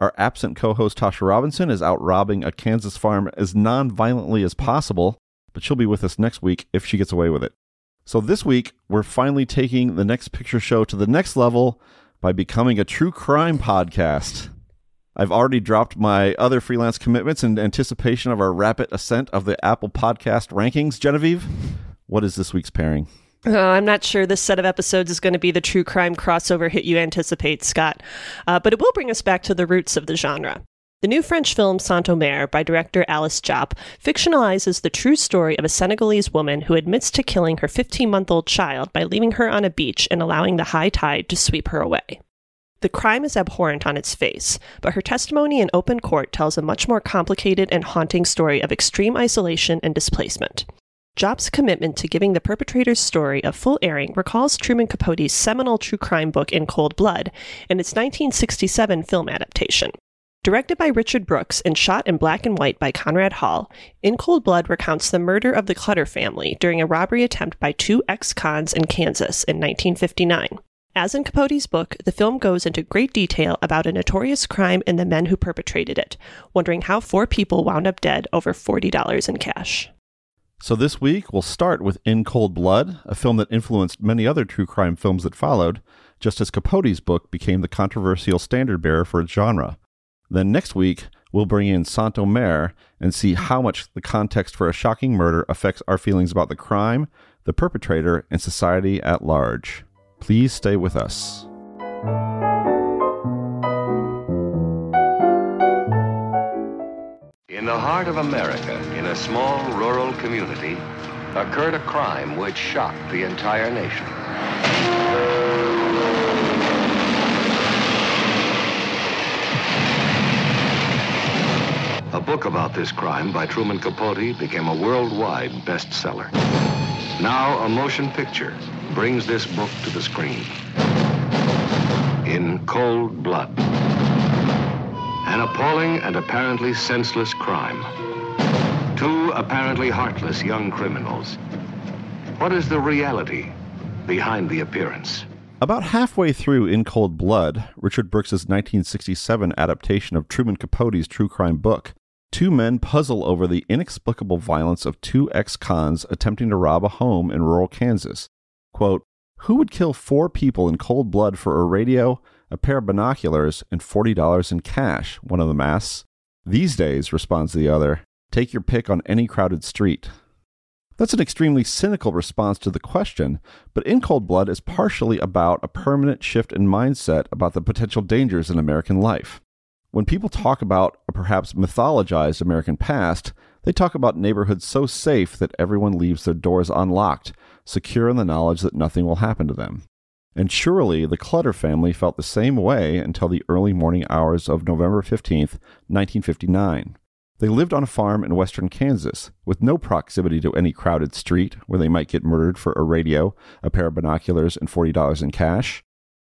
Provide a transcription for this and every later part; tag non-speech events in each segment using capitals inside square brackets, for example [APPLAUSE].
Our absent co-host Tasha Robinson is out robbing a Kansas farm as non-violently as possible, but she'll be with us next week if she gets away with it. So this week, we're finally taking the Next Picture Show to the next level by becoming a true crime podcast. I've already dropped my other freelance commitments in anticipation of our rapid ascent of the Apple Podcast rankings. Genevieve, what is this week's pairing? Uh, I'm not sure this set of episodes is going to be the true crime crossover hit you anticipate, Scott, uh, but it will bring us back to the roots of the genre. The new French film Saint-Omer by director Alice Diop fictionalizes the true story of a Senegalese woman who admits to killing her 15 month old child by leaving her on a beach and allowing the high tide to sweep her away. The crime is abhorrent on its face, but her testimony in open court tells a much more complicated and haunting story of extreme isolation and displacement. Diop's commitment to giving the perpetrator's story a full airing recalls Truman Capote's seminal true crime book In Cold Blood and its 1967 film adaptation. Directed by Richard Brooks and shot in black and white by Conrad Hall, In Cold Blood recounts the murder of the Clutter family during a robbery attempt by two ex cons in Kansas in 1959. As in Capote's book, the film goes into great detail about a notorious crime and the men who perpetrated it, wondering how four people wound up dead over $40 in cash. So this week, we'll start with In Cold Blood, a film that influenced many other true crime films that followed, just as Capote's book became the controversial standard bearer for its genre. Then next week, we'll bring in Saint-Omer and see how much the context for a shocking murder affects our feelings about the crime, the perpetrator, and society at large. Please stay with us. In the heart of America, in a small rural community, occurred a crime which shocked the entire nation. A book about this crime by Truman Capote became a worldwide bestseller. Now, a motion picture brings this book to the screen. In Cold Blood. An appalling and apparently senseless crime. Two apparently heartless young criminals. What is the reality behind the appearance? About halfway through In Cold Blood, Richard Brooks's 1967 adaptation of Truman Capote's true crime book, two men puzzle over the inexplicable violence of two ex cons attempting to rob a home in rural Kansas. Quote, Who would kill four people in cold blood for a radio, a pair of binoculars, and $40 in cash? One of them asks. These days, responds the other, take your pick on any crowded street. That's an extremely cynical response to the question, but In Cold Blood is partially about a permanent shift in mindset about the potential dangers in American life. When people talk about a perhaps mythologized American past, they talk about neighborhoods so safe that everyone leaves their doors unlocked, secure in the knowledge that nothing will happen to them. And surely the Clutter family felt the same way until the early morning hours of November 15th, 1959. They lived on a farm in western Kansas, with no proximity to any crowded street where they might get murdered for a radio, a pair of binoculars, and $40 in cash.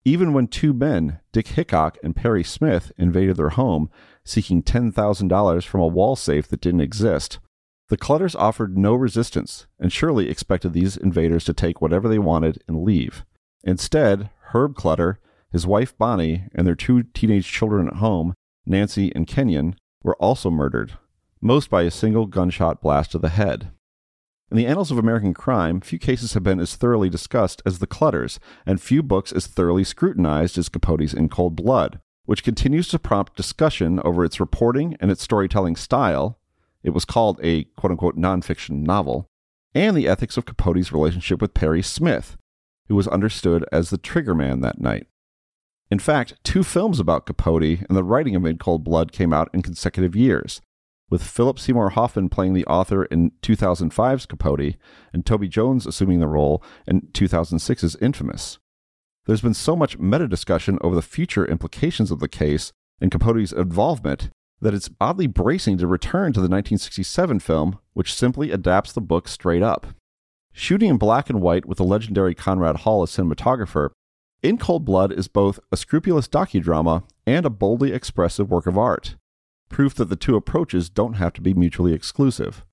Even when two men, Dick Hickok and Perry Smith, invaded their home, seeking $10,000 from a wall safe that didn't exist, the Clutters offered no resistance and surely expected these invaders to take whatever they wanted and leave. Instead, Herb Clutter, his wife Bonnie, and their two teenage children at home, Nancy and Kenyon, were also murdered, most by a single gunshot blast to the head. In the annals of American crime, few cases have been as thoroughly discussed as the Clutters, and few books as thoroughly scrutinized as Capote's In Cold Blood, which continues to prompt discussion over its reporting and its storytelling style. It was called a quote unquote nonfiction novel, and the ethics of Capote's relationship with Perry Smith, who was understood as the triggerman that night. In fact, two films about Capote and the writing of In Cold Blood came out in consecutive years, with Philip Seymour Hoffman playing the author in 2005's Capote and Toby Jones assuming the role in 2006's Infamous. There's been so much meta discussion over the future implications of the case and Capote's involvement that it's oddly bracing to return to the 1967 film, which simply adapts the book straight up. Shooting in black and white with the legendary Conrad Hall as cinematographer, In Cold Blood is both a scrupulous docudrama and a boldly expressive work of art, proof that the two approaches don't have to be mutually exclusive.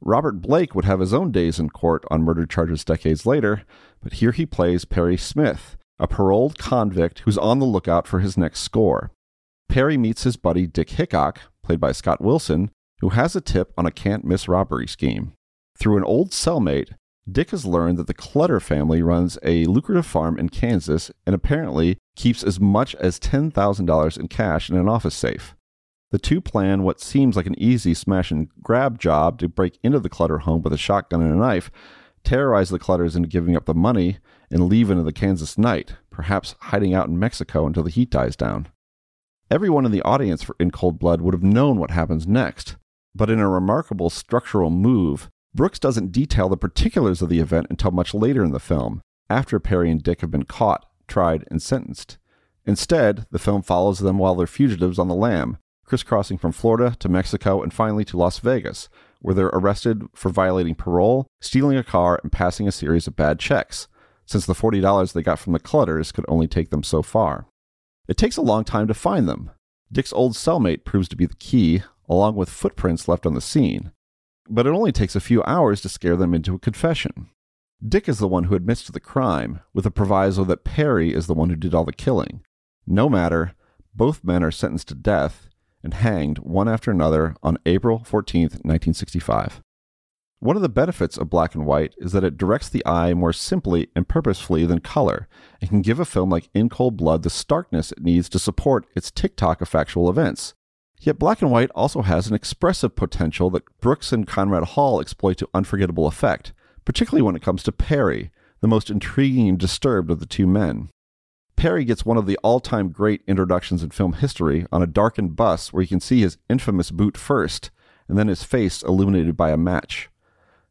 Robert Blake would have his own days in court on murder charges decades later, but here he plays Perry Smith, a paroled convict who's on the lookout for his next score. Perry meets his buddy Dick Hickok, played by Scott Wilson, who has a tip on a can't miss robbery scheme. Through an old cellmate, Dick has learned that the Clutter family runs a lucrative farm in Kansas and apparently keeps as much as $10,000 in cash in an office safe. The two plan what seems like an easy smash and grab job to break into the Clutter home with a shotgun and a knife, terrorize the Clutters into giving up the money, and leave into the Kansas night, perhaps hiding out in Mexico until the heat dies down. Everyone in the audience for In Cold Blood would have known what happens next, but in a remarkable structural move, Brooks doesn't detail the particulars of the event until much later in the film, after Perry and Dick have been caught, tried, and sentenced. Instead, the film follows them while they're fugitives on the lam, crisscrossing from Florida to Mexico and finally to Las Vegas, where they're arrested for violating parole, stealing a car, and passing a series of bad checks, since the $40 they got from the Clutters could only take them so far. It takes a long time to find them. Dick's old cellmate proves to be the key, along with footprints left on the scene. But it only takes a few hours to scare them into a confession. Dick is the one who admits to the crime, with a proviso that Perry is the one who did all the killing. No matter, both men are sentenced to death, and hanged one after another on April 14, 1965. One of the benefits of black and white is that it directs the eye more simply and purposefully than color and can give a film like In Cold Blood the starkness it needs to support its tick-tock of factual events. Yet black and white also has an expressive potential that Brooks and Conrad Hall exploit to unforgettable effect, particularly when it comes to Perry, the most intriguing and disturbed of the two men. Perry gets one of the all time great introductions in film history on a darkened bus where you can see his infamous boot first, and then his face illuminated by a match.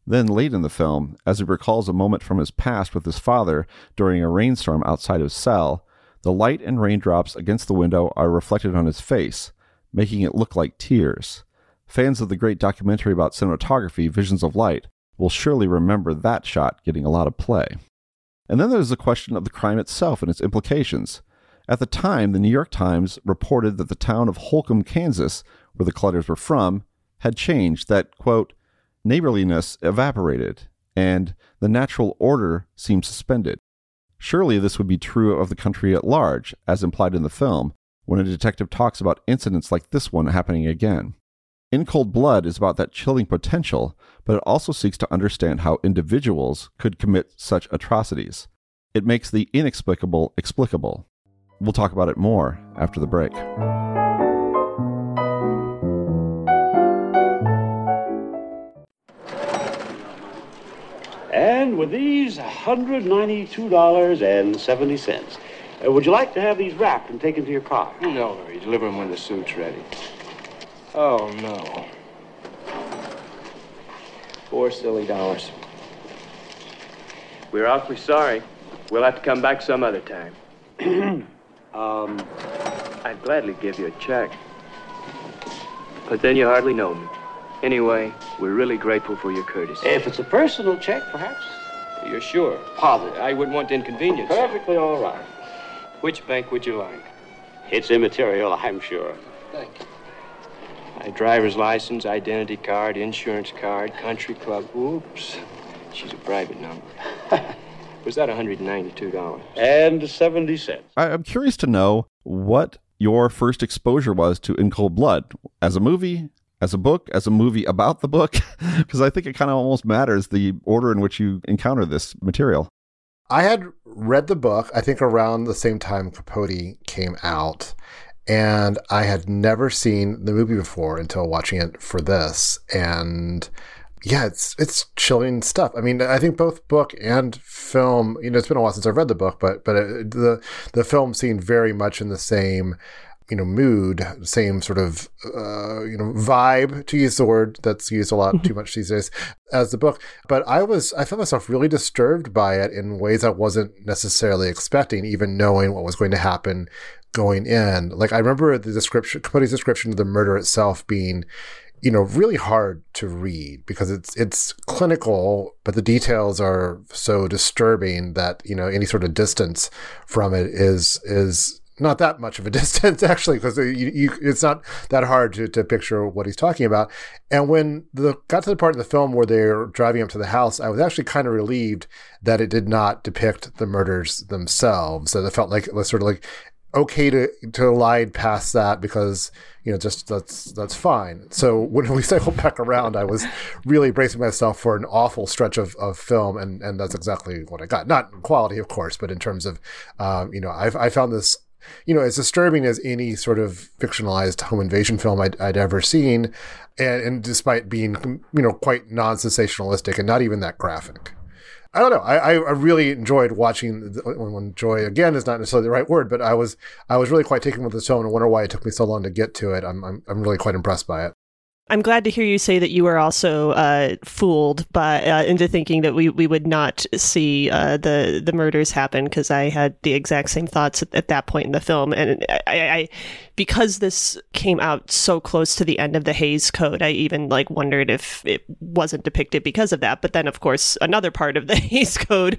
Then, late in the film, as he recalls a moment from his past with his father during a rainstorm outside his cell, the light and raindrops against the window are reflected on his face, making it look like tears. Fans of the great documentary about cinematography, Visions of Light, will surely remember that shot getting a lot of play. And then there's the question of the crime itself and its implications. At the time, the New York Times reported that the town of Holcomb, Kansas, where the Clutters were from, had changed, that, quote, neighborliness evaporated, and the natural order seemed suspended. Surely this would be true of the country at large, as implied in the film, when a detective talks about incidents like this one happening again. In Cold Blood is about that chilling potential, but it also seeks to understand how individuals could commit such atrocities. It makes the inexplicable explicable. We'll talk about it more after the break. With these $192.70, uh, would you like to have these wrapped and taken to your car? No, Larry. Deliver them when the suit's ready. Oh, no. Four silly dollars. We're awfully sorry. We'll have to come back some other time. [CLEARS THROAT] Um, I'd gladly give you a check. But then you hardly know me. Anyway, we're really grateful for your courtesy. if it's a personal check, perhaps? You're sure? Positive. I wouldn't want to inconvenience. Perfectly all right. Which bank would you like? It's immaterial, I'm sure. Thank you. My driver's license, identity card, insurance card, country club. Oops. She's a private number. [LAUGHS] Was that $192? And 70 cents. I, I'm curious to know what your first exposure was to In Cold Blood as a movie, as a book, as a movie about the book, [LAUGHS] because I think it kind of almost matters the order in which you encounter this material. I had read the book, I think around the same time Capote came out, and I had never seen the movie before until watching it for this. And yeah, it's it's chilling stuff. I mean, I think both book and film. You know, it's been a while since I've read the book, but but it, the the film seemed very much in the same you know mood, same sort of uh, you know vibe to use the word that's used a lot too much these days as the book. But I was I felt myself really disturbed by it in ways I wasn't necessarily expecting, even knowing what was going to happen going in. Like I remember the description, Capote's description of the murder itself being, you know, really hard to read because it's it's clinical, but the details are so disturbing that you know any sort of distance from it is is not that much of a [LAUGHS] distance actually because it's not that hard to, to picture what he's talking about. And when the got to the part of the film where they're driving up to the house i was actually kind of relieved that it did not depict the murders themselves that it felt like it was sort of like okay to to glide past that because you know just that's that's fine. So when we [LAUGHS] cycled back around i was really bracing myself for an awful stretch of, of film and and that's exactly what i got. Not in quality of course but in terms of um, you know I've, i found this you know, as disturbing as any sort of fictionalized home invasion film I'd, I'd ever seen, and, and, despite being, you know, quite non-sensationalistic and not even that graphic. I don't know. I, I really enjoyed watching. When joy again is not necessarily the right word, but I was I was really quite taken with the tone and wonder why it took me so long to get to it. I'm I'm, I'm really quite impressed by it. I'm glad to hear you say that you were also uh, fooled by uh, into thinking that we, we would not see uh, the the murders happen because I had the exact same thoughts at, at, that point in the film, and I, I because this came out so close to the end of the Hays Code, I even like wondered if it wasn't depicted because of that. But then, of course, another part of the [LAUGHS] Hays Code,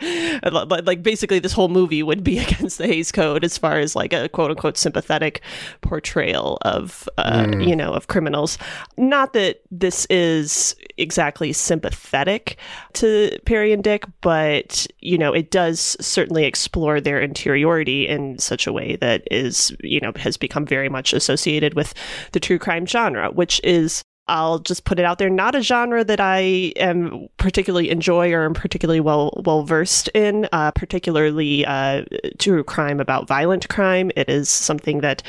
like basically this whole movie would be [LAUGHS] against the Hays Code as far as like a quote unquote sympathetic portrayal of uh, mm. you know of criminals. Not that this is exactly sympathetic to Perry and Dick, but you know it does certainly explore their interiority in such a way that is you know has become very much associated with the true crime genre, which is I'll just put it out there. Not a genre that I am particularly enjoy or am particularly well well versed in. Uh, particularly uh, true crime about violent crime. It is something that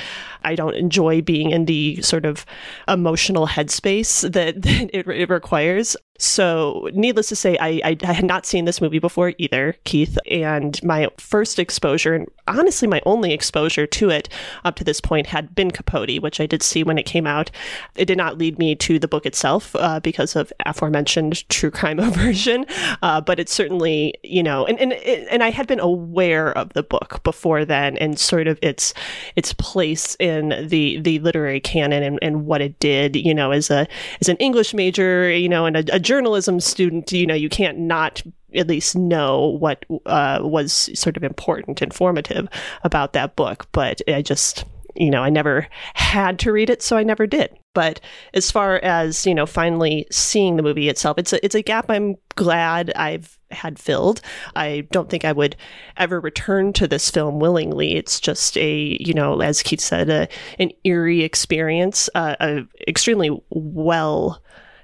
I don't enjoy being in the sort of emotional headspace that, [LAUGHS] that it, it requires. So, needless to say, I, I, I, had not seen this movie before either, Keith. And my first exposure, and honestly, my only exposure to it up to this point, had been Capote, which I did see when it came out. It did not lead me to the book itself uh, because of aforementioned true crime [LAUGHS] aversion, uh, but it certainly, you know, and, and, and I had been aware of the book before then and sort of its its place in the, the literary canon and, and what it did, you know, as a as an English major, you know, and a, a journalism student, you know, you can't not at least know what uh, was sort of important, informative about that book. But I just, you know, I never had to read it, so I never did. But as far as you know, finally seeing the movie itself, it's a it's a gap I'm glad I've had filled. I don't think I would ever return to this film willingly. It's just a you know, as Keith said, a, an eerie experience, uh, a extremely well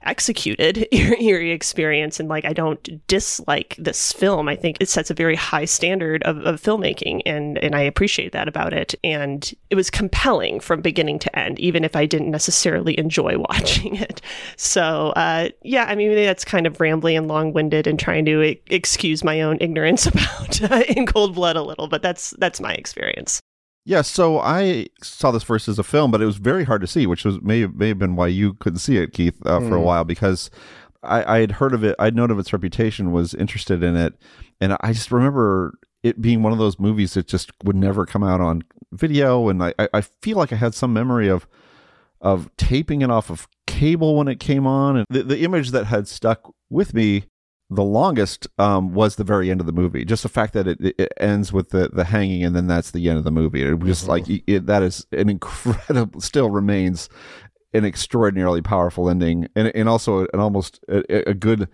executed [LAUGHS] eerie experience and like i don't dislike this film. I think it sets a very high standard of, of filmmaking and and i appreciate that about it. And it was compelling from beginning to end even if i didn't necessarily enjoy [LAUGHS] watching it. So uh, yeah i mean that's kind of rambly and long-winded and trying to excuse my own ignorance [LAUGHS] about uh, in cold blood a little but that's that's my experience yeah, so I saw this first as a film, but it was very hard to see, which was may may have been why you couldn't see it, Keith, uh, mm. for a mm. while because I, I had heard of it, I'd known of its reputation, was interested in it, and I just remember it being one of those movies that just would never come out on video, and I I feel like I had some memory of of taping it off of cable when it came on, and the the image that had stuck with me the longest um, was the very end of the movie. Just the fact that it, it ends with the, the hanging and then that's the end of the movie. It was just like mm-hmm. it, that is an incredible, [LAUGHS] still remains an extraordinarily powerful ending and, and also an almost a, a good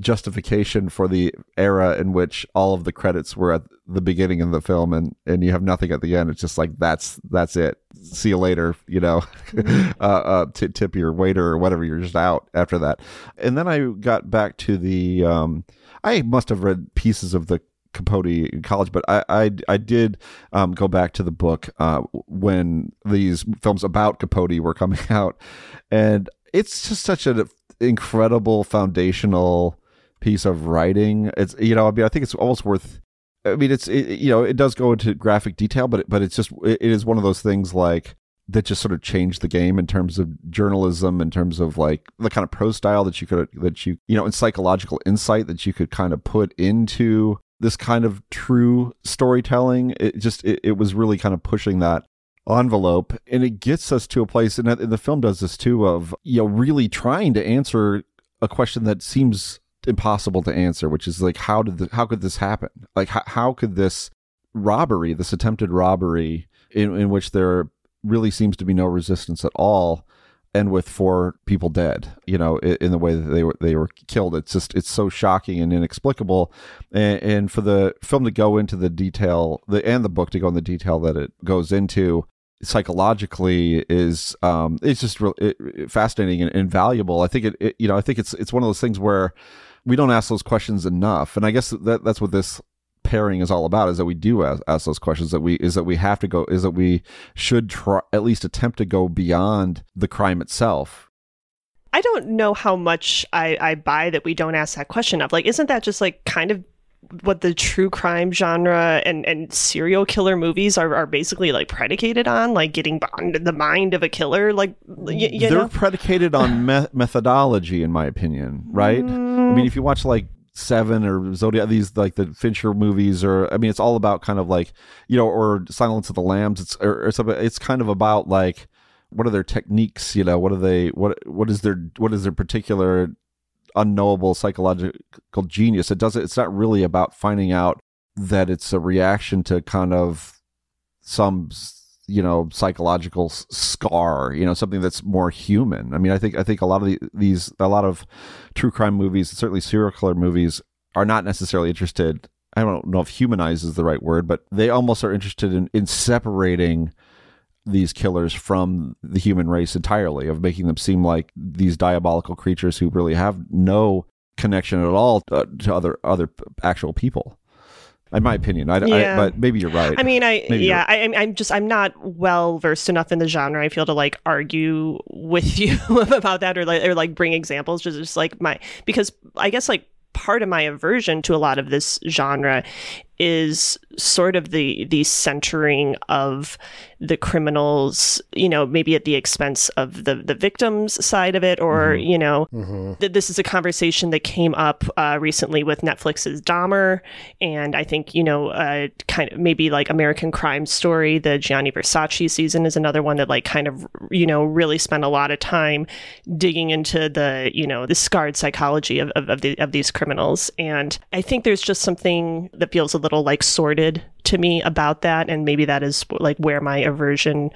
justification for the era in which all of the credits were at the beginning of the film and and you have nothing at the end. It's just like that's that's it. See you later you know [LAUGHS] uh, uh t- tip your waiter or whatever you're just out after that. And then i got back to the um i must have read pieces of the Capote in college, but I I, I did um, go back to the book uh, when these films about Capote were coming [LAUGHS] out, and it's just such an incredible foundational piece of writing. It's you know, I mean, I think it's almost worth. I mean, it's it, you know, it does go into graphic detail, but but it's just it, it is one of those things like that just sort of changed the game in terms of journalism, in terms of like the kind of prose style that you could that you you know, and psychological insight that you could kind of put into this kind of true storytelling. It just it, it was really kind of pushing that envelope and it gets us to a place and the film does this too of you know really trying to answer a question that seems impossible to answer which is like how did the, how could this happen? Like how, how could this robbery this attempted robbery in, in which there really seems to be no resistance at all and with four people dead you know in, in, the way that they were they were killed? It's just it's so shocking and inexplicable. And, and for the film to go into the detail the and the book to go in the detail that it goes into psychologically is um it's just it, it, fascinating and invaluable i think it, it, you know i think it's it's one of those things where we don't ask those questions enough. And i guess that that's what this pairing is all about is that we do ask, ask, those questions that we is that we have to go is that we should try at least attempt to go beyond the crime itself. I don't know how much i i buy that we don't ask that question of like isn't that just like kind of what the true crime genre and, and serial killer movies are, are basically like predicated on, like getting into the mind of a killer. Like y- they're know? predicated on [SIGHS] me- methodology, in my opinion. Right? Mm. I mean, if you watch like Seven or Zodiac, these like the Fincher movies, or I mean, it's all about kind of like you know, or Silence of the Lambs. It's or, or something. It's kind of about like what are their techniques? You know, what are they? What what is their what is their particular unknowable psychological genius? It doesn't. It's not really about finding out that it's a reaction to kind of some you know psychological scar you know something that's more human i mean i think i think a lot of the, these a lot of true crime movies certainly serial killer movies are not necessarily interested i don't know if humanize is the right word but they almost are interested in in separating these killers from the human race entirely of making them seem like these diabolical creatures who really have no connection at all to, uh, to other other actual people in my opinion. I, yeah. I, but maybe you're right. I mean, I maybe yeah, I, I'm just I'm not well versed enough in the genre. I feel to like argue with [LAUGHS] you about that or like or like bring examples. Just, just like my because I guess like part of my aversion to a lot of this genre is sort of the the centering of the criminals, you know, maybe at the expense of the the victims side of it, or mm-hmm. you know, mm-hmm. th- this is a conversation that came up uh, recently with Netflix's Dahmer, and I think you know, uh, kind of maybe like American Crime Story, the Gianni Versace season is another one that like kind of you know really spent a lot of time digging into the you know the scarred psychology of of, of, the, of these criminals, and I think there's just something that feels a little like sordid to me about that and maybe that is like where my aversion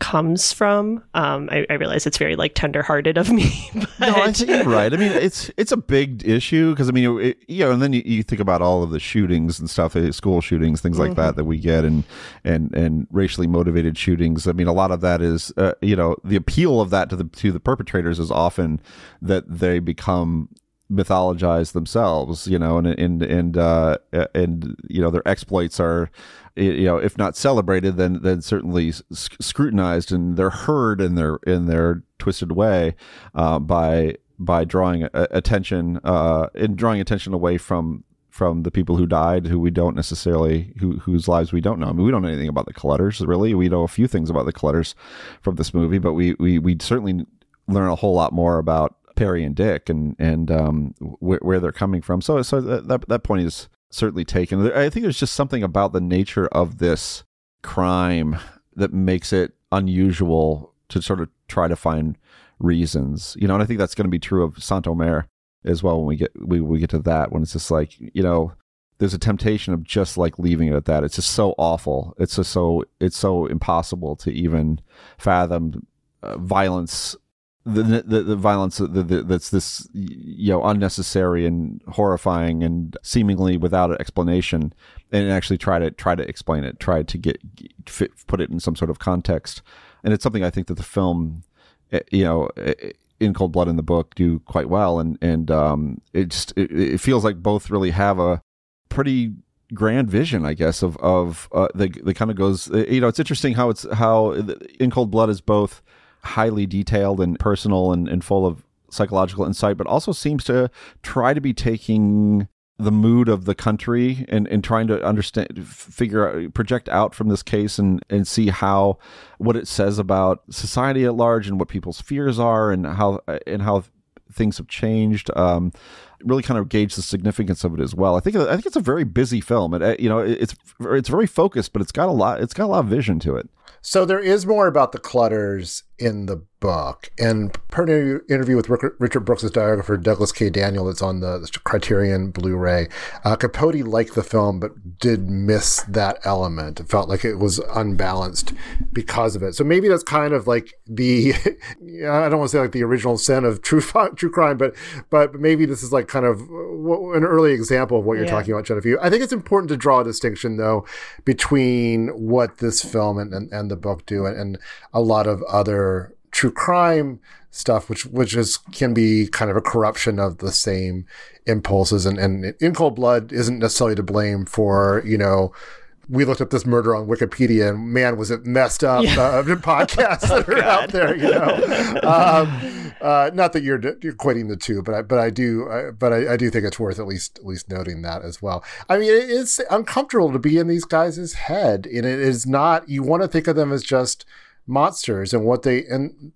comes from. Um, I, I, realize it's very like tenderhearted of me [LAUGHS] but... no i think you're right. I mean it's it's a big issue because i mean it, you know and then you, you, think about all of the shootings and stuff eh, school shootings things like mm-hmm. that that we get and and and racially motivated shootings. I mean a lot of that is uh, you know the appeal of that to the to the perpetrators is often that they become mythologize themselves, you know, and and and uh, and you know their exploits are, you know, if not celebrated, then then certainly scrutinized, and they're heard in their in their twisted way uh, by by drawing attention uh, and drawing attention away from from the people who died, who we don't necessarily who whose lives we don't know. I mean, we don't know anything about the Clutters, really. We know a few things about the Clutters from this movie, but we we we certainly learn a whole lot more about Perry and Dick and and um, wh- where they're coming from. So so that that point is certainly taken. I think there's just something about the nature of this crime that makes it unusual to sort of try to find reasons. You know, and I think that's going to be true of Saint Omer as well when we get we, we get to that when it's just like you know there's a temptation of just like leaving it at that. It's just so awful. It's just so it's so impossible to even fathom uh, violence the, the, the violence the, the, that's this you know unnecessary and horrifying and seemingly without an explanation and actually try to try to explain it try to get fit, put it in some sort of context and it's something i think that the film eh, you know eh, in cold blood in the book do quite well and and um it just it, it feels like both really have a pretty grand vision, I guess, of of uh, the the kind of goes. Eh, you know, it's interesting how it's how in Cold Blood is both highly detailed and personal and, and full of psychological insight, but also seems to try to be taking the mood of the country and, and trying to understand figure out project out from this case and and see how what it says about society at large and what people's fears are and how and how things have changed um, really kind of gauge the significance of it as well. I think I think it's a very busy film. Uh, you know, it's it's very focused, but it's got a lot. It's got a lot of vision to it. So there is more about the Clutters in the book. And per an interview with Richard Brooks' biographer Douglass K. Daniel, that's on the Criterion Blu-ray, uh, Capote liked the film but did miss that element. It felt like it was unbalanced because of it. So maybe that's kind of like the [LAUGHS] I don't want to say like the original sin of true true crime, but but maybe this is like kind of an early example of what you're yeah. talking about, Genevieve. I think it's important to draw a distinction though between what this film and, and, and the book do and, and a lot of other true crime stuff, which which is can be kind of a corruption of the same impulses. And, and in cold blood isn't necessarily to blame for you know. We looked up this murder on Wikipedia, and man, was it messed up! Yeah. Uh, podcasts that [LAUGHS] are out there, you know. Um, uh, not that you're, you're equating the two, but I, but I do, I, but I, I, do think it's worth at least at least noting that as well. I mean, it's uncomfortable to be in these guys' head, and it is not. You want to think of them as just monsters and what they and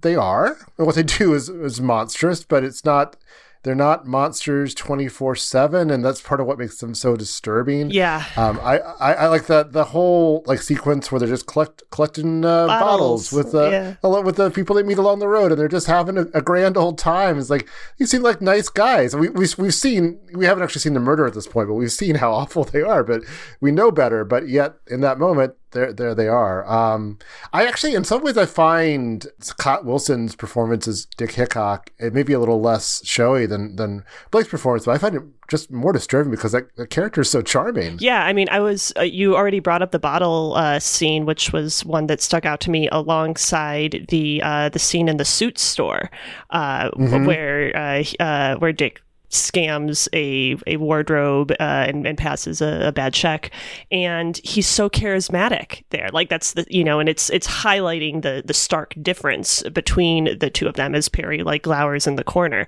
they are and what they do is is monstrous but it's not they're not monsters 24 7 and that's part of what makes them so disturbing yeah um, I, I, I like that the whole like sequence where they're just collect, collecting uh, bottles. bottles. with uh, yeah. with the people they meet along the road and they're just having a, a grand old time it's like you seem like nice guys we, we, we've seen we haven't actually seen the murder at this point but we've seen how [LAUGHS] awful they are but we know better but yet in that moment there there they are. Um, I actually, in some ways, I find Scott Wilson's performance as Dick Hickok it may be a little less showy than than Blake's performance, but I find it just more disturbing because that the character is so charming. Yeah, I mean, I was uh, you already brought up the bottle uh, scene, which was one that stuck out to me alongside the uh, the scene in the suit store, uh, mm-hmm. where uh, uh, where Dick scams a, a wardrobe uh, and, and, passes a, a, bad check and he's so charismatic there like that's the you know and it's it's highlighting the the stark difference between the two of them as perry like glowers in the corner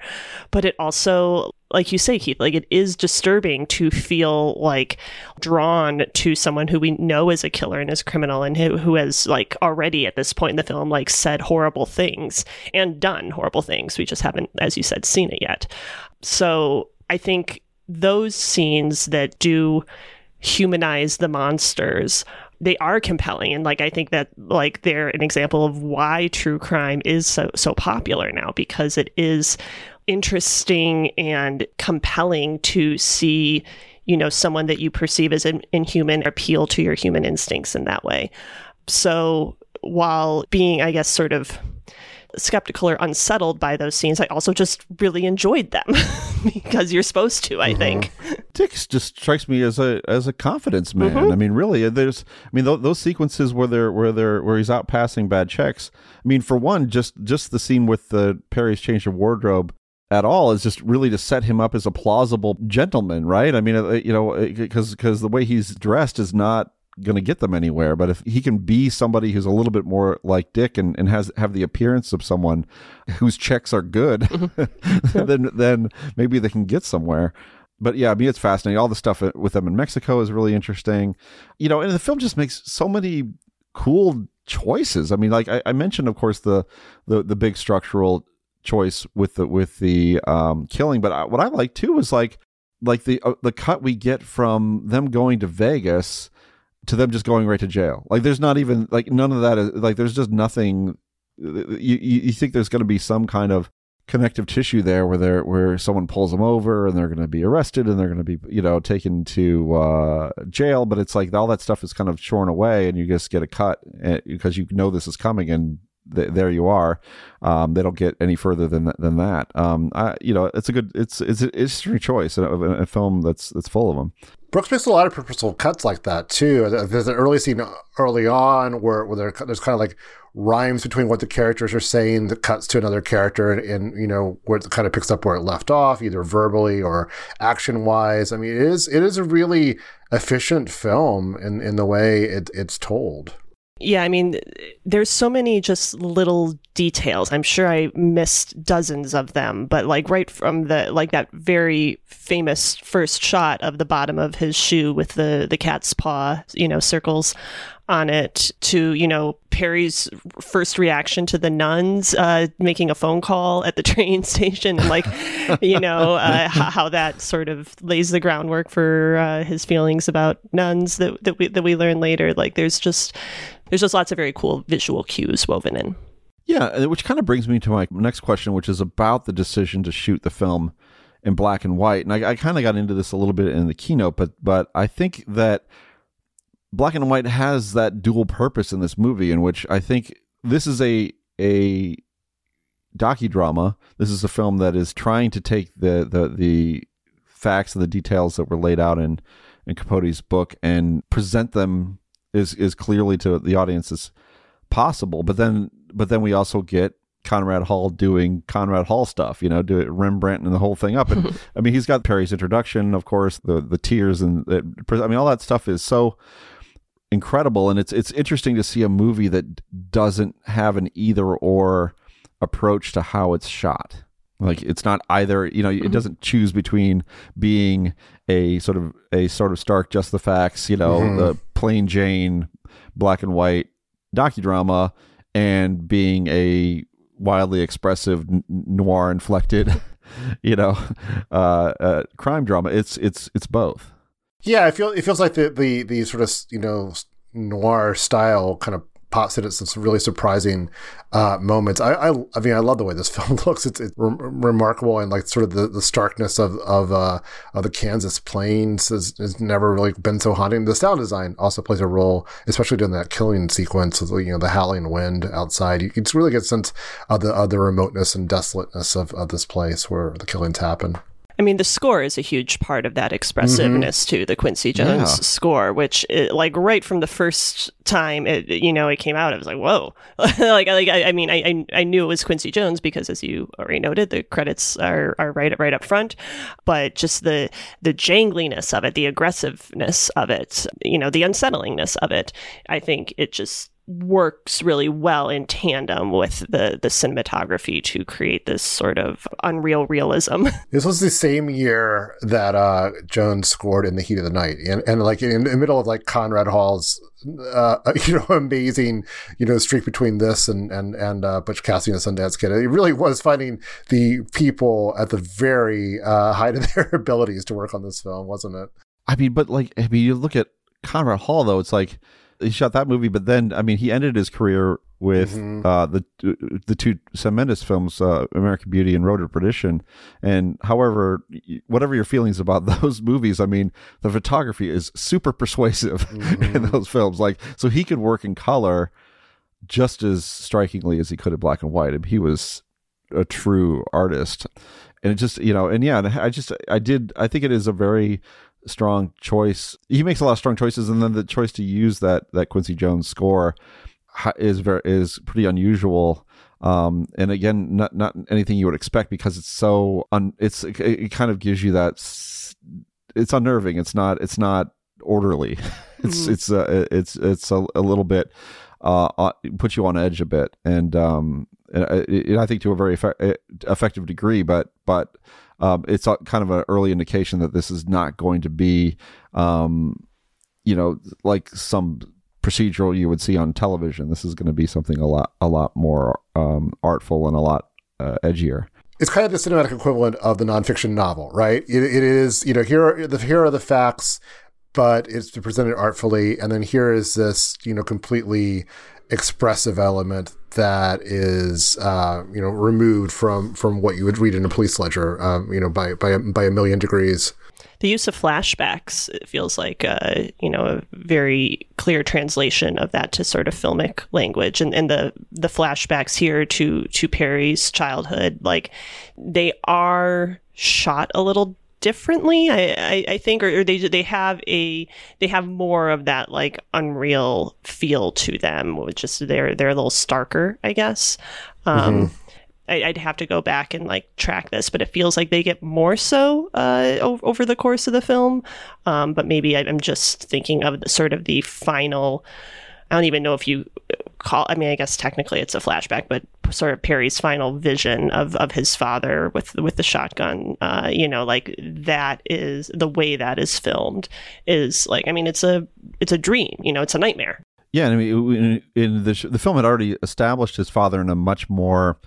but it also like you say, Keith, like it is disturbing to feel like drawn to someone who we know is a killer and is criminal and who, who has like already at this point in the film like said horrible things and done horrible things. We just haven't, as you said, seen it yet. So I think those scenes that do humanize the monsters they are compelling. And like i think that like they're an example of why true crime is so so popular now because it is interesting and compelling to see you know someone that you perceive as an inhuman appeal to your human instincts in that way. So while being i guess sort of skeptical or unsettled by those scenes, I also just really enjoyed them [LAUGHS] because you're supposed to. I mm-hmm. think Dick just strikes me as a as a confidence man. Mm-hmm. I mean, really, there's I mean th- those sequences where they're where they're where he's out passing bad checks. I mean, for one, just just the scene with the Perry's change of wardrobe at all is just really to set him up as a plausible gentleman, right? I mean, uh, you know, because because the way he's dressed is not going to get them anywhere. But if he can be somebody who's a little bit more like Dick and, and has have the appearance of someone whose checks are good, mm-hmm. [LAUGHS] then then maybe they can get somewhere. But yeah, I mean, it's fascinating. All the stuff with them in Mexico is really interesting. You know, and the film just makes so many cool choices. I mean, like I, I mentioned, of course, the, the the big structural choice with the with the um, killing. But I, what I like too is like like the uh, the cut we get from them going to Vegas to them just going right to jail. Like there's not even like none of that is like there's just nothing. You you think there's going to be some kind of connective tissue there where there where someone pulls them over and they're going to be arrested and they're going to be you know taken to uh, jail, but it's like all that stuff is kind of shorn away and you just get a cut eh, because you know this is coming and th- there you are. Um, they don't get any further than than that. Um, I, you know, it's a good, it's it's an interesting choice, a, a film that's that's full of them. Brooks makes a lot of purposeful cuts like that too. There's an early scene early on where, where there's kind of like rhymes between what the characters are saying that cuts to another character and, and, you know where it kind of picks up where it left off either verbally or action wise i mean it is it is a really efficient film in in the way it, it's told yeah, I mean, there's so many just little details. I'm sure I missed dozens of them, but like right from the like that very famous first shot of the bottom of his shoe with the the cat's paw, you know, circles on it to you know Perry's first reaction to the nuns uh, making a phone call at the [LAUGHS] train station and like you know uh, how, that sort of lays the groundwork for uh, his feelings about nuns that that we that we learn later. Like there's just there's just lots of very cool visual cues woven in. Yeah which kind of brings me to my next question which is about the decision to shoot the film in black and white. And I, I kind of got into this a little bit in the keynote but but I think that black and white has that dual purpose in this movie, in which I think this is a a docudrama. This is a film that is trying to take the the the facts and the details that were laid out in in Capote's book and present them as as clearly to the audience as possible. But then but then we also get Conrad Hall doing Conrad Hall stuff, you know, do it Rembrandt and the whole thing up. And [LAUGHS] I mean, he's got Perry's introduction, of course, the the tears and the, I mean, all that stuff is so incredible and it's it's interesting to see a movie that doesn't have an either or approach to how it's shot like it's not either you know it mm-hmm. doesn't choose between being a sort of a sort of stark just the facts you know mm-hmm. the plain jane black and white docudrama and being a wildly expressive noir inflected [LAUGHS] you know [LAUGHS] uh, uh, crime drama it's it's it's both yeah, it feels it feels like the the the sort of you know noir style kind of pops in at some really surprising uh, moments. I, I, I mean I love the way this [LAUGHS] film looks. It's, it's re- remarkable and like sort of the, the starkness of of, uh, of the Kansas plains has, has never really been so haunting. The sound design also plays a role, especially during that killing sequence of you know the howling wind outside. You can really get a sense of the of the remoteness and desolateness of, of this place where the killings happen. I mean, the score is a huge part of that expressiveness mm-hmm. too. The Quincy Jones yeah. score, which, it, like, right from the first time it, you know, it came out, I was like, "Whoa!" [LAUGHS] like, like, I, I mean, I, I knew it was Quincy Jones because, as you already noted, the credits are, are right right up front. But just the the jangliness of it, the aggressiveness of it, you know, the unsettlingness of it, I think it just works really well in tandem with the the cinematography to create this sort of unreal realism. [LAUGHS] This was the same year that uh, Jones scored in the heat of the night, and, and like in the middle of like Conrad Hall's uh, [LAUGHS] you know amazing you know streak between this and and and uh, Butch Cassidy and the Sundance Kid. It really was finding the people at the very uh, height of [LAUGHS] their abilities to work on this film, wasn't it? I mean, but like I mean, you look at Conrad Hall though, it's like he shot that movie, but then I mean, he ended his career with mm-hmm. uh, the the two Sam Mendes films, uh, American Beauty and Road to Perdition. And however, whatever your feelings about [LAUGHS] those movies, I mean, the photography is super persuasive [LAUGHS] mm-hmm. in those films. Like, so he could work in color just as strikingly as he could in black and white. he was a true artist. And it just, you know, and yeah, I just, I did, I think it is a very strong choice. He makes a lot of strong choices, and then the choice to use that that Quincy Jones score is very is pretty unusual. Um, and again, not not anything you would expect because it's so un, it's it, it kind of gives you that it's unnerving. It's not it's not orderly. [LAUGHS] it's mm-hmm. it's uh, it's it's a, a little bit uh, uh puts you on edge a bit, and um, and I think to a very effective degree. But but um, it's kind of an early indication that this is not going to be, um, you know, like some procedural you would see on television. This is going to be something a lot, a lot more um, artful and a lot uh, edgier. It's kind of the cinematic equivalent of the nonfiction novel, right? it, it is, you know, here are the here are the facts, but it's presented artfully, and then here is this, you know, completely expressive element that is uh, you know removed from from what you would read in a police ledger um, you know by by by a million degrees. The use of flashbacks it feels like uh, you know a very clear translation of that to sort of filmic language. And, and the the flashbacks here to to Perry's childhood like they are shot a little differently. I, I, I think, or, or, they they have a they have more of that like unreal feel to them, which is they're they're a little starker, I guess. Um, mm-hmm. I, would have to go back and like track this, but it feels like they get more so uh, over the course of the film. Um, but maybe I'm just thinking of the, sort of the final. I don't even know if you call. I mean, I guess technically it's a flashback, but sort of Perry's final vision of of his father with with the shotgun. Uh, you know, like that is the way that is filmed is like. I mean, it's a it's a dream. You know, it's a nightmare. Yeah, I mean, in, the sh- the film had already established his father in a much more,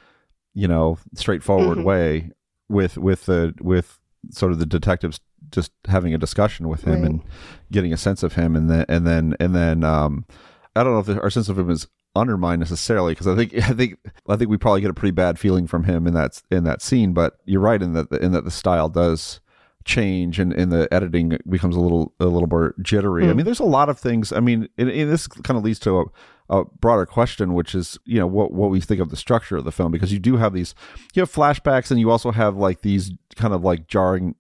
you know, straightforward Mhm. way with with the with sort of the detectives just having a discussion with him Right. and getting a sense of him, and then and then and then um, I don't know if the, our sense of him is undermined necessarily because I think [LAUGHS] I think I think we probably get a pretty bad feeling from him in that in that scene. But you're right in that the, in that the style does change and, and the editing becomes a little a little more jittery. I Mm. mean, there's a lot of things. I mean, and, and this kind of leads to a, a broader question, which is you know what what we think of the structure of the film because you do have these you have flashbacks and you also have like these kind of like jarring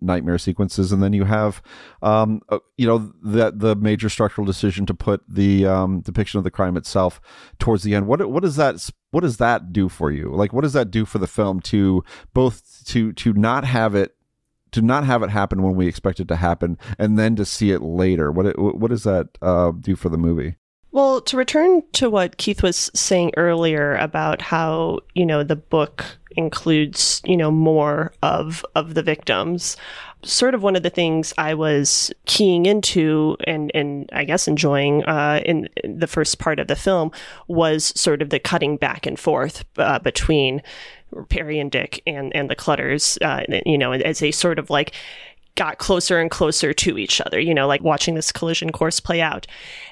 nightmare sequences. And then you have um uh, you know that the major structural decision to put the um depiction of the crime itself towards the end. What what does that what does that do for you? Like what does that do for the film to both to to not have it to not have it happen when we expect it to happen and then to see it later? What what does that uh do for the movie Well, to return to what Keith was saying earlier about how, you know, the book includes, you know, more of of the victims, sort of one of the things I was keying into and and I guess enjoying uh, in, the first part of the film was sort of the cutting back and forth uh, between Perry and Dick and and the Clutters, uh, you know, as they sort of like got closer and closer to each other, you know, like watching this collision course play out.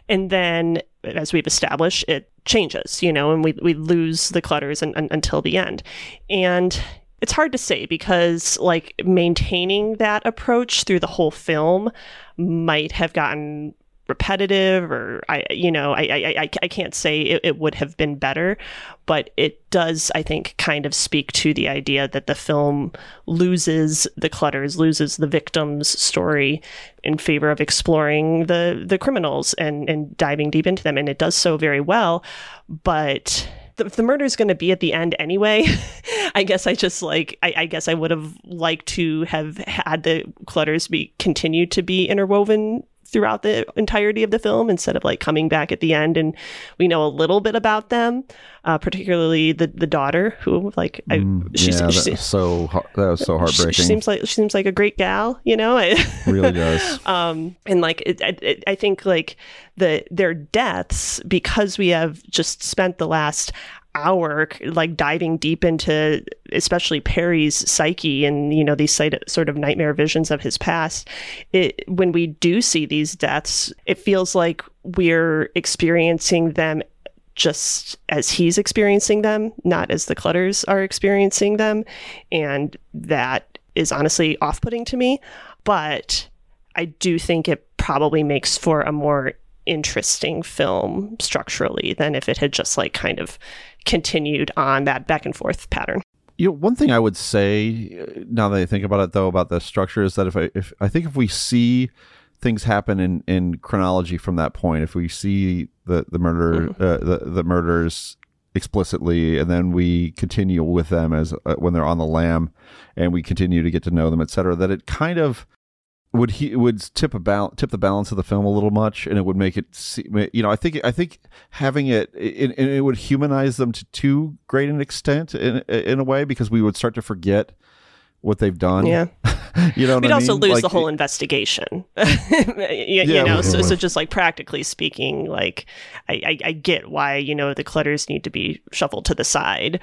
And then, as we've established, it changes, you know, and we, we lose the clutters and, un- until the end. And it's hard to say because, like, maintaining that approach through the whole film might have gotten repetitive or I you know I I, I, can't say it, it would have been better but it does I think kind of speak to the idea that the film loses the clutters loses the victim's story in favor of exploring the the criminals and and diving deep into them and it does so very well but the, the murder is going to be at the end anyway. [LAUGHS] I guess I just like I, I guess I would have liked to have had the clutters be continued to be interwoven throughout the entirety of the film instead of like coming back at the end and we know a little bit about them uh, particularly the the daughter who like I, she's, Mm, yeah she's that's so that was so she, heartbreaking. she seems like she seems like a great gal you know? [LAUGHS] Really does. Um and like it, it, it- i think like the their deaths because we have just spent the last hour like diving deep into especially perry's psyche and you know these sort of nightmare visions of his past it when we do see these deaths it feels like we're experiencing them just as he's experiencing them, not as the clutters are experiencing them. And that is honestly off putting to me. But I do think it probably makes for a more interesting film structurally than if it had just like kind of continued on that back and forth pattern. You know, one thing I would say uh, now that I think about it, though, about the structure is that if I, if I think if we see things happen in, in chronology from that point, if we see the the murder uh, the the murders explicitly, and then we continue with them as uh, when they're on the lam, and we continue to get to know them, etc., that it kind of would he would tip a bal- tip the balance of the film a little much, and it would make it see, you know I think I think having it it, it it would humanize them to too great an extent in in a way because we would start to forget what they've done. Yeah. [LAUGHS] you know. We'd I also mean? lose Like, the whole investigation. [LAUGHS] you, you know, so, so just like practically speaking, like I, I, I get why you know the clutters need to be shuffled to the side,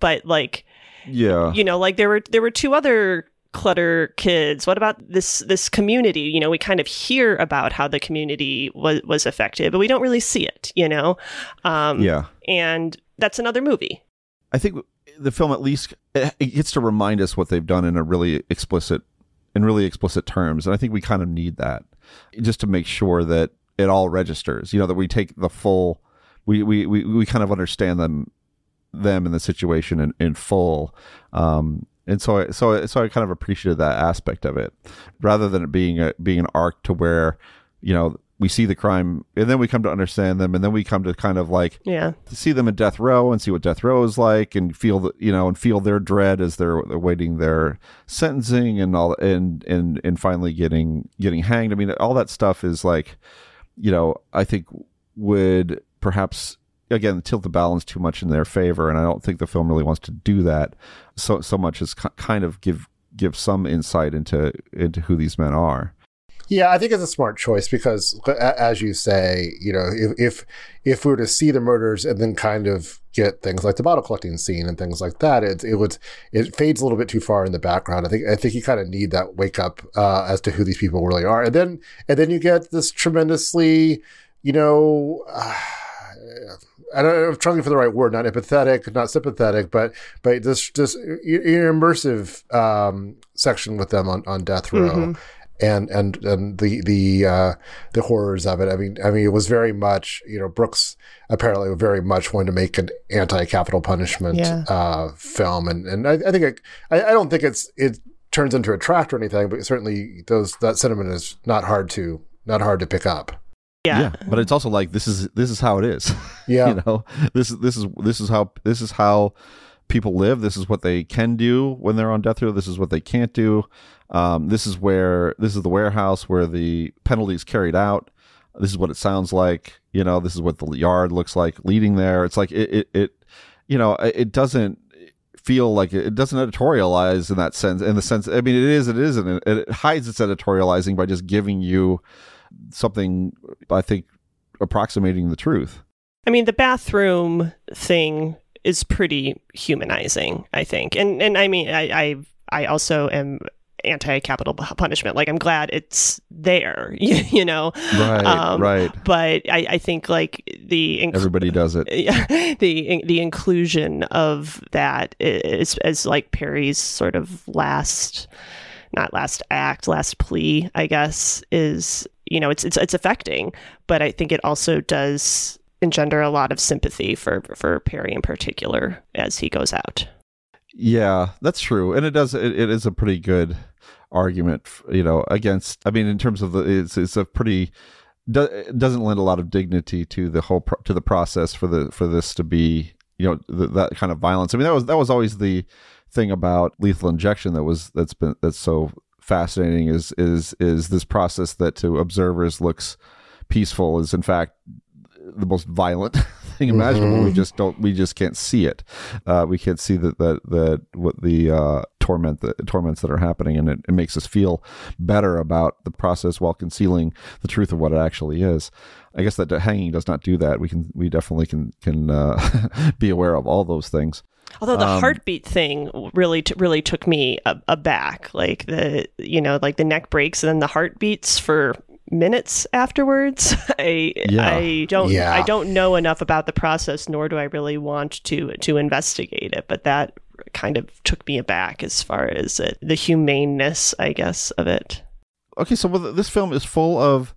but like Yeah. you know, like there were there were two other clutter kids? What about this this community? You know we kind of hear about how the community was was affected but we don't really see it you know? Um Yeah. and that's another movie. I think the film at least it it gets to remind us what they've done in a really explicit in really explicit terms and I think we kind of need that just to make sure that it all registers you know that we take the full we we we, we kind of understand them them in the situation in, in full. Um and so I, so I- so I kind of appreciated that aspect of it rather than it being a being an arc to where you know we see the crime and then we come to understand them and then we come to kind of like yeah. to see them in death row and see what death row is like and feel the, you know and feel their dread as they're awaiting their sentencing and all and and and finally getting getting hanged. I mean all that stuff is like you know i think would perhaps again tilt the balance too much in their favor and i don't think the film really wants to do that so so much as ki- kind of give give some insight into into who these men are Yeah, I think it's a smart choice because, as you say, you know, if if if we were to see the murders and then kind of get things like the bottle collecting scene and things like that, it it would it fades a little bit too far in the background. I think I think you kind of need that wake up uh, as to who these people really are, and then and then you get this tremendously, you know. Uh, I don't, I'm trying for the right word, not empathetic, not sympathetic, but but this this immersive um, section with them on, on death row, Mm-hmm. and and and the the uh, the horrors of it. I mean, I mean, it was very much you know Brooks apparently very much wanted to make an anti-capital punishment Yeah. uh, film, and and I, I think it, I, I don't think it's it turns into a tract or anything, but certainly those that sentiment is not hard to not hard to pick up. Yeah. but it's also like this is this is how it is. [LAUGHS] Yeah. you know, this is this is this is how this is how people live. This is what they can do when they're on death row. This is what they can't do. Um, this is where this is the warehouse where the penalty is carried out. This is what it sounds like. You know, this is what the yard looks like leading there. It's like it it, it you know it it doesn't feel like it, it doesn't editorialize in that sense. In the sense, I mean, it is. It isn't. It, it hides its editorializing by just giving you something. I think approximating the truth. I mean, the bathroom thing is pretty humanizing, I think. And and I mean, I I, I also am anti-capital punishment. Like I'm glad it's there, [LAUGHS] you, you know. Right, Um, right. But I, I think like the inc- Everybody does it. [LAUGHS] yeah, the the inclusion of that is as like Perry's sort of last not last act, last plea, I guess, is you know, it's it's it's affecting, but I think it also does engender a lot of sympathy for for Perry in particular as he goes out. Yeah, that's true, and it does. It, it is a pretty good argument, you know, against. I mean, in terms of the, it's it's a pretty do, doesn't lend a lot of dignity to the whole pro, to the process for the for this to be, you know, th that kind of violence. I mean, that was that was always the thing about lethal injection that was that's been that's so fascinating is is is this process that to observers looks peaceful is in fact the most violent [LAUGHS] thing imaginable. We just don't. We just can't see it. Uh, we can't see the the, the what the uh, torment the torments that are happening, and it, it makes us feel better about the process while concealing the truth of what it actually is. I guess that hanging does not do that. We can we definitely can can uh, [LAUGHS] be aware of all those things. Although the Um, heartbeat thing really t- really took me a- aback, like the you know like the neck breaks and then the heartbeats for minutes afterwards. [LAUGHS] I Yeah. I don't Yeah. I don't know enough about the process, nor do I really want to to investigate it. But that kind of took me aback as far as it, the humaneness, I guess, of it. okay so well, this film is full of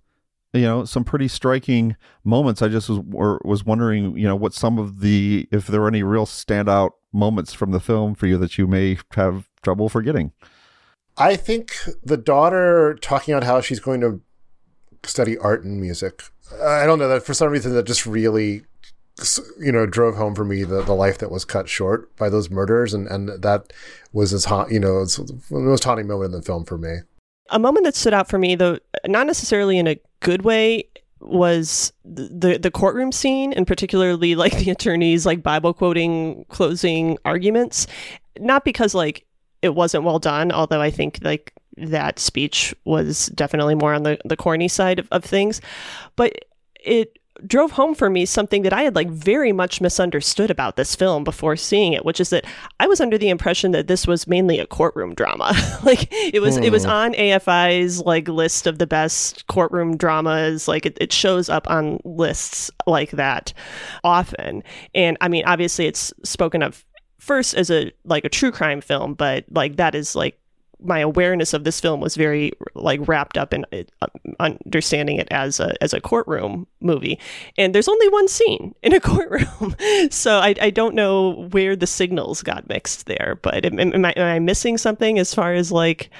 you know some pretty striking moments i just was or, was wondering you know what some of the if there were any real standout moments from the film for you that you may have trouble forgetting I think the daughter talking about how she's going to study art and music. I don't know that for some reason that just really, you know, drove home for me the, the life that was cut short by those murders, and and that was as hot you know, it's the most haunting moment in the film for me. A moment that stood out for me, though, not necessarily in a good way, was the the, courtroom scene, and particularly like the attorney's like Bible quoting closing arguments. Not because like it wasn't well done, although I think like that speech was definitely more on the the corny side of, of things, but it drove home for me something that I had like very much misunderstood about this film before seeing it, which is that I was under the impression that this was mainly a courtroom drama. [LAUGHS] like it was it was hmm. on AFI's like list of the best courtroom dramas. Like it, it shows up on lists like that often. And I mean obviously it's spoken of first as a like a true crime film, but like that is like my awareness of this film was very like wrapped up in it, uh, understanding it as a as a courtroom movie. And there's only one scene in a [LAUGHS] courtroom. So I, I don't know where the signals got mixed there but am, am, I, am I missing something as far as like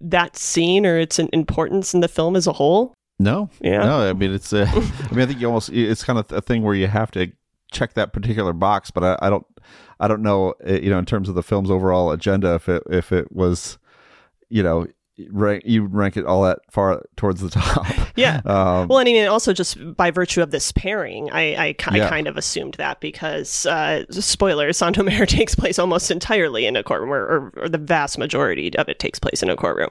that scene or its importance in the film as a whole? No. Yeah. no i mean it's a, I mean i think you almost it's kind of a thing where you have to check that particular box but i, I don't i don't know uh, you know in terms of the film's overall agenda if it if it was you know rank you rank it all that far towards the [LAUGHS] top. Yeah. Um, well, I mean, also just by virtue of this pairing, I, I, I Yeah. kind of assumed that because, uh, spoilers, Saint Omer [LAUGHS] takes place almost entirely in a courtroom, or, or, or the vast majority of it takes place in a courtroom.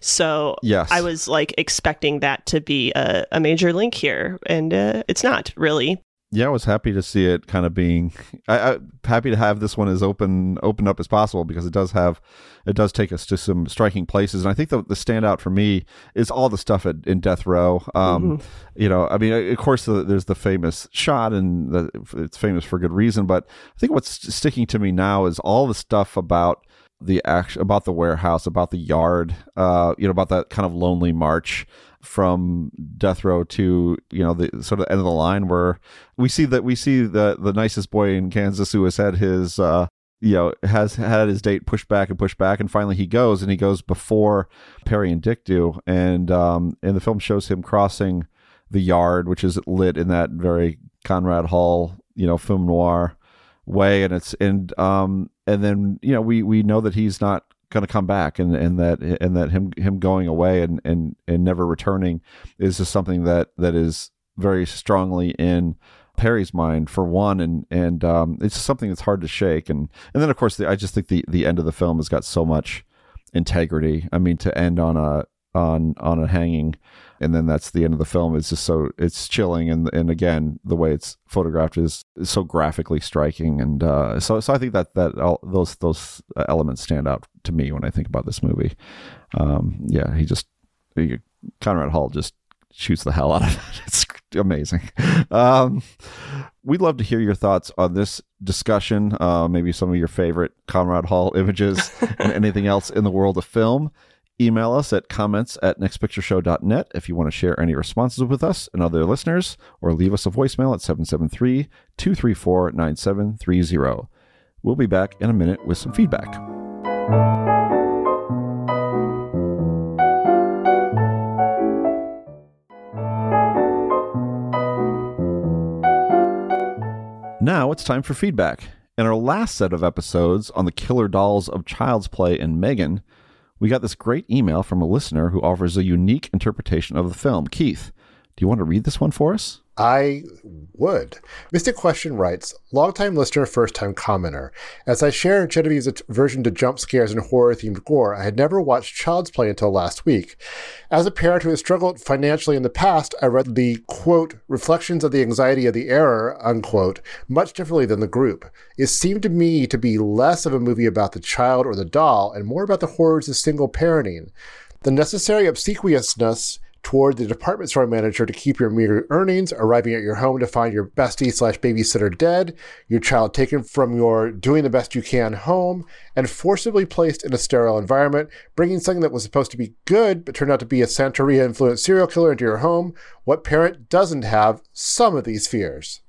So Yes. I was like expecting that to be a, a major link here, and uh, it's not really. Yeah, I was happy to see it kind of being. [LAUGHS] I, I happy to have this one as open open up as possible because it does have, it does take us to some striking places, and I think the the standout for me is all the stuff at, in Death Row. Um, You know, I mean, of course, the, there's the famous shot, and the, it's famous for good reason. But I think what's sticking to me now is all the stuff about the action, about the warehouse, about the yard. Uh, you know, about that kind of lonely march from death row to you know the sort of end of the line where we see that we see the the nicest boy in Kansas who has had his uh you know has had his date pushed back and pushed back. And finally he goes and he goes before Perry and Dick do. And um and the film shows him crossing the yard which is lit in that very Conrad Hall you know film noir way. And it's and um and then you know we we know that he's not going to come back and and that and that him him going away and and and never returning is just something that that is very strongly in Perry's mind for one and and um it's something that's hard to shake and and then of course the, I just think the the end of the film has got so much integrity. I mean to end on a on on a hanging. And then that's the end of the film. It's just so it's chilling. And and again the way it's photographed is, is so graphically striking. And uh so so i think that that all, those those elements stand out to me when i think about this movie. Um yeah he just he, conrad hall just shoots the hell out of it [LAUGHS] it's amazing. Um we'd love to hear your thoughts on this discussion. Uh maybe some of your favorite conrad hall images [LAUGHS] and anything else in the world of film Email us at comments at nextpictureshow.net if you want to share any responses with us and other listeners, or leave us a voicemail at 773 234 9730. We'll be back in a minute with some feedback. Now it's time for feedback. In our last set of episodes on the killer dolls of Child's Play and Megan, we got this great email from a listener who offers a unique interpretation of the film. Keith, do you want to read this one for us? I would. Mystic Question writes, longtime listener, first time commenter. As I share Genevieve's aversion to jump scares and horror themed gore, I had never watched Child's Play until last week. As a parent who has struggled financially in the past, I read the quote, reflections of the anxiety of the error, unquote, much differently than the group. It seemed to me to be less of a movie about the child or the doll and more about the horrors of single parenting. The necessary obsequiousness toward the department store manager to keep your meager earnings, arriving at your home to find your bestie slash babysitter dead, your child taken from your doing the best you can home, and forcibly placed in a sterile environment, bringing something that was supposed to be good but turned out to be a Santeria influenced serial killer into your home. What parent doesn't have some of these fears?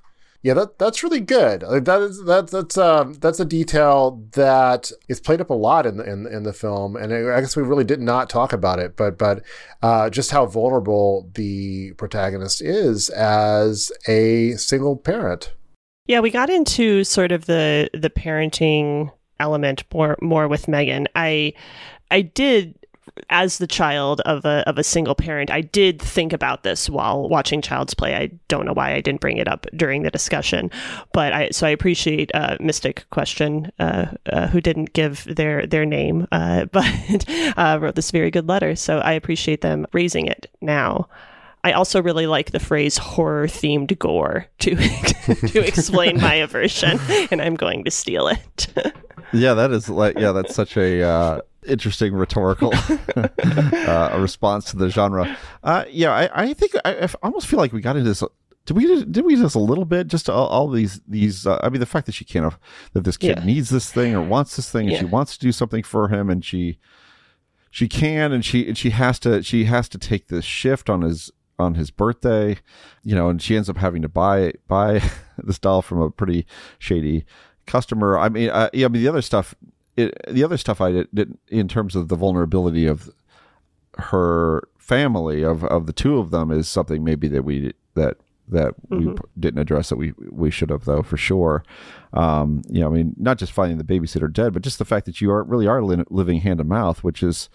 Yeah, that that's really good. That is that that's um that's a detail that is played up a lot in the in, in the film, and I guess we really did not talk about it, but but uh, just how vulnerable the protagonist is as a single parent. Yeah, we got into sort of the the parenting element more more with Megan. I I did as the child of a of a single parent, I did think about this while watching Child's Play. I don't know why I didn't bring it up during the discussion, but I so I appreciate uh, Mystic Question uh, uh, who didn't give their their name, uh, [LAUGHS] but uh, wrote this very good letter. So I appreciate them raising it now. I also really like the phrase horror themed gore to [LAUGHS] to explain my [LAUGHS] aversion, and I'm going to steal it. Yeah, that is like yeah, that's such a uh, interesting rhetorical [LAUGHS] uh, response to the genre. Uh, yeah, I, I think I, I almost feel like we got into this. Did we did we just a little bit just all, all these these? Uh, I mean, the fact that she can't have, that this kid Yeah. needs this thing or wants this thing and she wants to do something for him and she she can and she and she has to she has to take this shift on his on his birthday, you know, and she ends up having to buy buy [LAUGHS] this doll from a pretty shady customer. I mean, uh, yeah, I mean the other stuff, it, the other stuff I did, did in terms of the vulnerability of her family of of the two of them is something maybe that we that that we Mhm. p- didn't address that we we should have though for sure. Um, you know, I mean, not just finding the babysitter dead, but just the fact that you are really are li- living hand to mouth, which is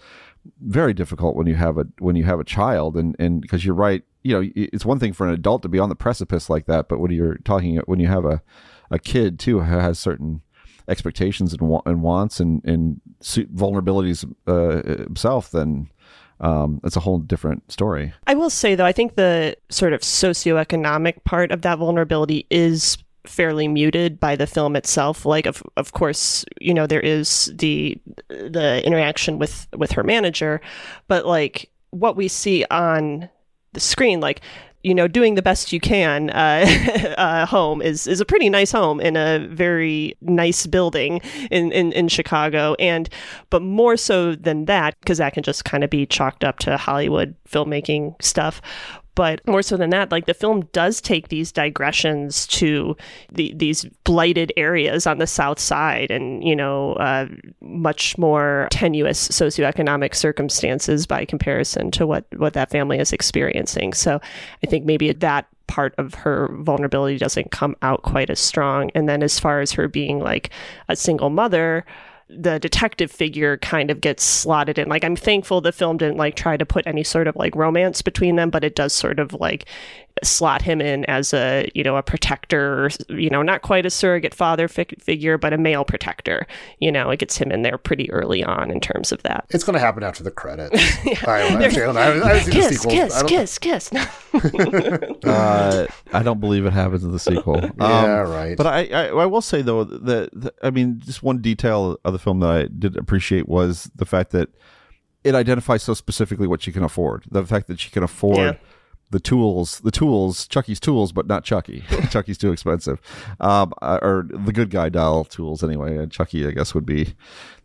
very difficult when you have a when you have a child and and because you're right you know it's one thing for an adult to be on the precipice like that but when you're talking when you have a a kid too who has certain expectations and, wa- and wants and and vulnerabilities uh, himself then um, it's a whole different story. I will say though, I think the sort of socioeconomic part of that vulnerability is fairly muted by the film itself. Like of of course, you know, there is the the interaction with with her manager, but like what we see on the screen, like you know, doing the best you can uh, [LAUGHS] uh, home is is a pretty nice home in a very nice building in, in, in Chicago. And but more so than that, because that can just kind of be chalked up to Hollywood filmmaking stuff. But more so than that, like the film does take these digressions to the, these blighted areas on the South Side and, you know, uh, much more tenuous socioeconomic circumstances by comparison to what, what that family is experiencing. So I think maybe that part of her vulnerability doesn't come out quite as strong. And then as far as her being like a single mother, the detective figure kind of gets slotted in. Like I'm thankful the film didn't like try to put any sort of like romance between them, but it does sort of like slot him in as a you know a protector you know not quite a surrogate father fi- figure but a male protector. You know it gets him in there pretty early on in terms of that. It's going to happen after the credits. Yeah. [LAUGHS] I, don't, I, I, I kiss, the kiss kiss kiss [LAUGHS] uh, I don't believe it happens in the sequel. Um, yeah right. but I, I, I will say though that, that I mean just one detail of the film that I did appreciate was the fact that it identifies so specifically what she can afford. The fact that she can afford yeah the tools, the tools, Chucky's tools, but not Chucky. [LAUGHS] [LAUGHS] Chucky's too expensive. Um, uh, or the good guy doll tools anyway. And Chucky, I guess, would be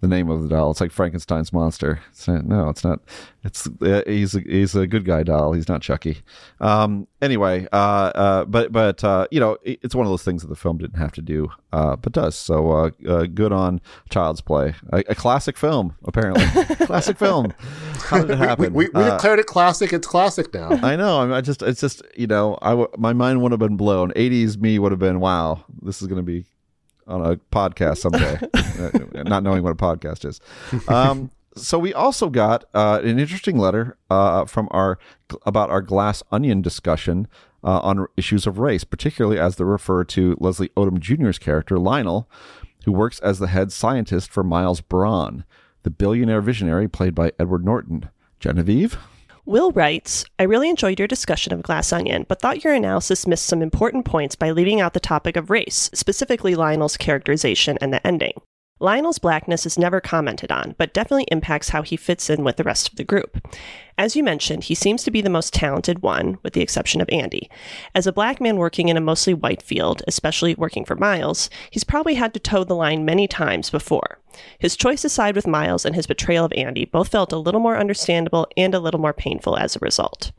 the name of the doll. It's like Frankenstein's monster. It's not, no, it's not. It's uh, he's a, he's a good guy doll. He's not Chucky. Um, anyway, uh, uh, but but uh, you know, it, it's one of those things that the film didn't have to do, uh, but does. So uh, uh, good on Child's Play, a, a classic film apparently. [LAUGHS] classic film. How did it happen? We, we, we declared it classic. It's classic now. I know. I, mean, I just it's just you know, I w- my mind would have been blown. '80s me would have been wow. This is going to be on a podcast someday, [LAUGHS] uh, not knowing what a podcast is. Um, so we also got uh, an interesting letter uh, from our about our glass onion discussion uh, on issues of race, particularly as they refer to Leslie Odom Jr.'s character Lionel, who works as the head scientist for Miles Bron, the billionaire visionary played by Edward Norton. Genevieve. Will writes, I really enjoyed your discussion of Glass Onion, but thought your analysis missed some important points by leaving out the topic of race, specifically Lionel's characterization and the ending. Lionel's blackness is never commented on, but definitely impacts how he fits in with the rest of the group. As you mentioned, he seems to be the most talented one, with the exception of Andy. As a black man working in a mostly white field, especially working for Miles, he's probably had to toe the line many times before. His choice to side with Miles and his betrayal of Andy both felt a little more understandable and a little more painful as a result.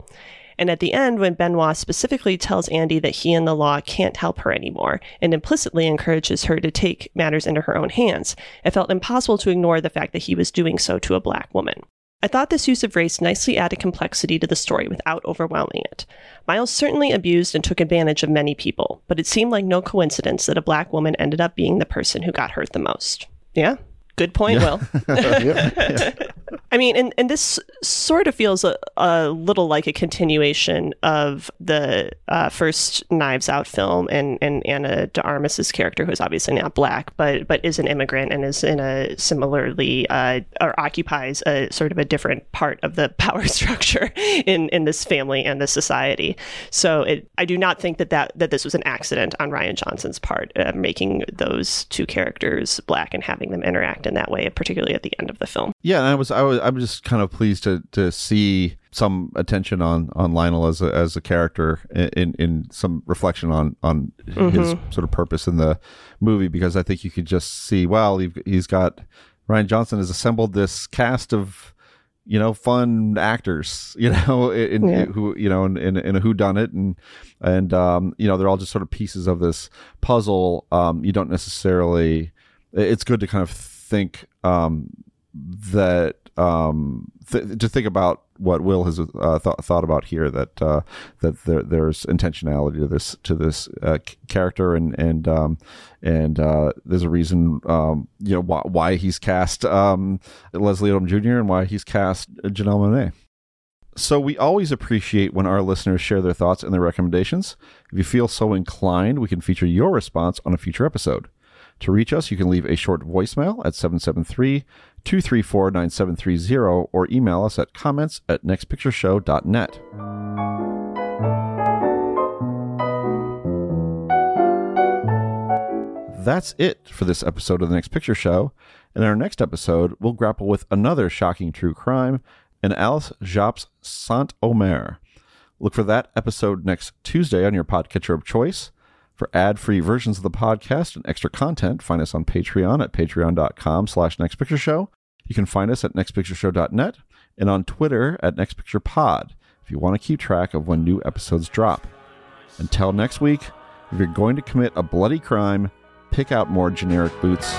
And at the end, when Benoit specifically tells Andy that he and the law can't help her anymore and implicitly encourages her to take matters into her own hands, it felt impossible to ignore the fact that he was doing so to a black woman. I thought this use of race nicely added complexity to the story without overwhelming it. Miles certainly abused and took advantage of many people, but it seemed like no coincidence that a black woman ended up being the person who got hurt the most. Yeah? Good point, yeah. Will. [LAUGHS] [LAUGHS] I mean, and, and this sort of feels a, a little like a continuation of the uh, first Knives Out film and, and Ana de Armas's character, who's obviously not black, but but is an immigrant and is in a similarly uh, or occupies a sort of a different part of the [LAUGHS] power structure in, in this family and this society. So it, I do not think that, that that this was an accident on Rian Johnson's part, uh, making those two characters black and having them interact in that way, particularly at the end of the film. Yeah, and I was I was I'm just kind of pleased to to see some attention on on Lionel as a as a character in in some reflection on on mm-hmm. his sort of purpose in the movie because I think you could just see well he's got Rian Johnson has assembled this cast of you know fun actors [LAUGHS] you know in, yeah. who you know in, in, in a who done it and and um you know they're all just sort of pieces of this puzzle um you don't necessarily it's good to kind of think um, that um, th- to think about what Will has uh, th- thought about here that uh, that there, there's intentionality to this to this uh, c- character and and um, and uh, there's a reason um, you know why, why he's cast um, Leslie Odom Jr. and why he's cast Janelle Monáe. So we always appreciate when our listeners share their thoughts and their recommendations. If you feel so inclined, we can feature your response on a future episode. To reach us, you can leave a short voicemail at 773 234 9730 or email us at comments at nextpictureshow.net. That's it for this episode of The Next Picture Show. In our next episode, we'll grapple with another shocking true crime and Alice Diop's Saint Omer. Look for that episode next Tuesday on your podcatcher of choice. For ad-free versions of the podcast and extra content, find us on Patreon at patreon.com slash nextpictureshow. You can find us at nextpictureshow.net and on Twitter at nextpicturepod if you want to keep track of when new episodes drop. Until next week, if you're going to commit a bloody crime, pick out more generic boots.